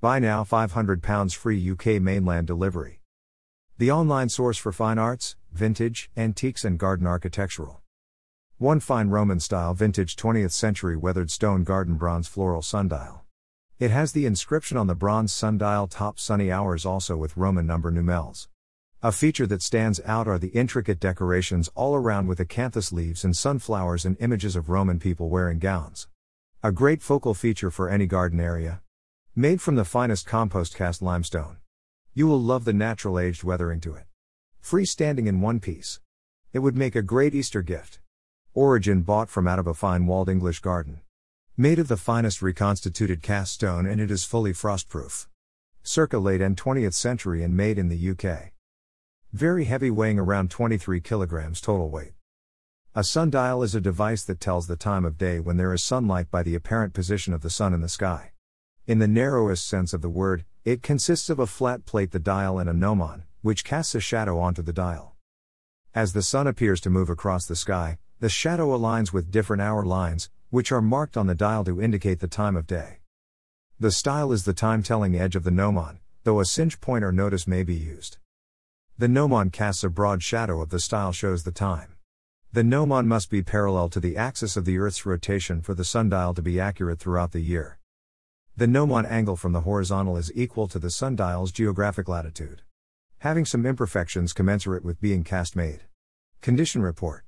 Buy now £500 free UK mainland delivery. The online source for fine arts, vintage, antiques, and garden architectural. One fine Roman style vintage 20th century weathered stone garden bronze floral sundial. It has the inscription on the bronze sundial top sunny hours also with Roman number numels. A feature that stands out are the intricate decorations all around with acanthus leaves and sunflowers and images of Roman people wearing gowns. A great focal feature for any garden area. Made from the finest compost cast limestone. You will love the natural aged weathering to it. Freestanding in one piece. It would make a great Easter gift. Origin bought from out of a fine walled English garden. Made of the finest reconstituted cast stone and it is fully frostproof. Circa late and 20th century and made in the UK. Very heavy, weighing around 23 kilograms total weight. A sundial is a device that tells the time of day when there is sunlight by the apparent position of the sun in the sky. In the narrowest sense of the word, it consists of a flat plate, the dial, and a gnomon, which casts a shadow onto the dial. As the sun appears to move across the sky, the shadow aligns with different hour lines, which are marked on the dial to indicate the time of day. The style is the time telling edge of the gnomon, though a cinch point or nodus may be used. The gnomon casts a broad shadow of the style shows the time. The gnomon must be parallel to the axis of the Earth's rotation for the sundial to be accurate throughout the year. The gnomon angle from the horizontal is equal to the sundial's geographic latitude. Having some imperfections commensurate with being cast made. Condition report.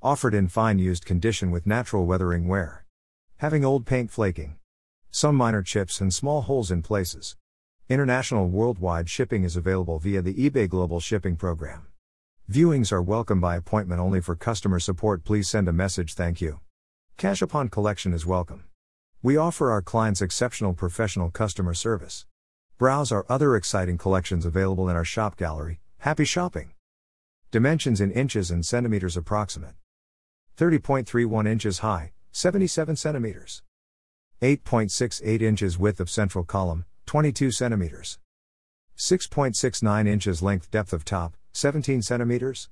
Offered in fine used condition with natural weathering wear. Having old paint flaking. Some minor chips and small holes in places. International worldwide shipping is available via the eBay Global Shipping Program. Viewings are welcome by appointment only for customer support. Please send a message. Thank you. Cash upon collection is welcome. We offer our clients exceptional professional customer service. Browse our other exciting collections available in our shop gallery. Happy shopping! Dimensions in inches and centimeters approximate 30.31 inches high, 77 centimeters. 8.68 inches width of central column, 22 centimeters. 6.69 inches length depth of top, 17 centimeters.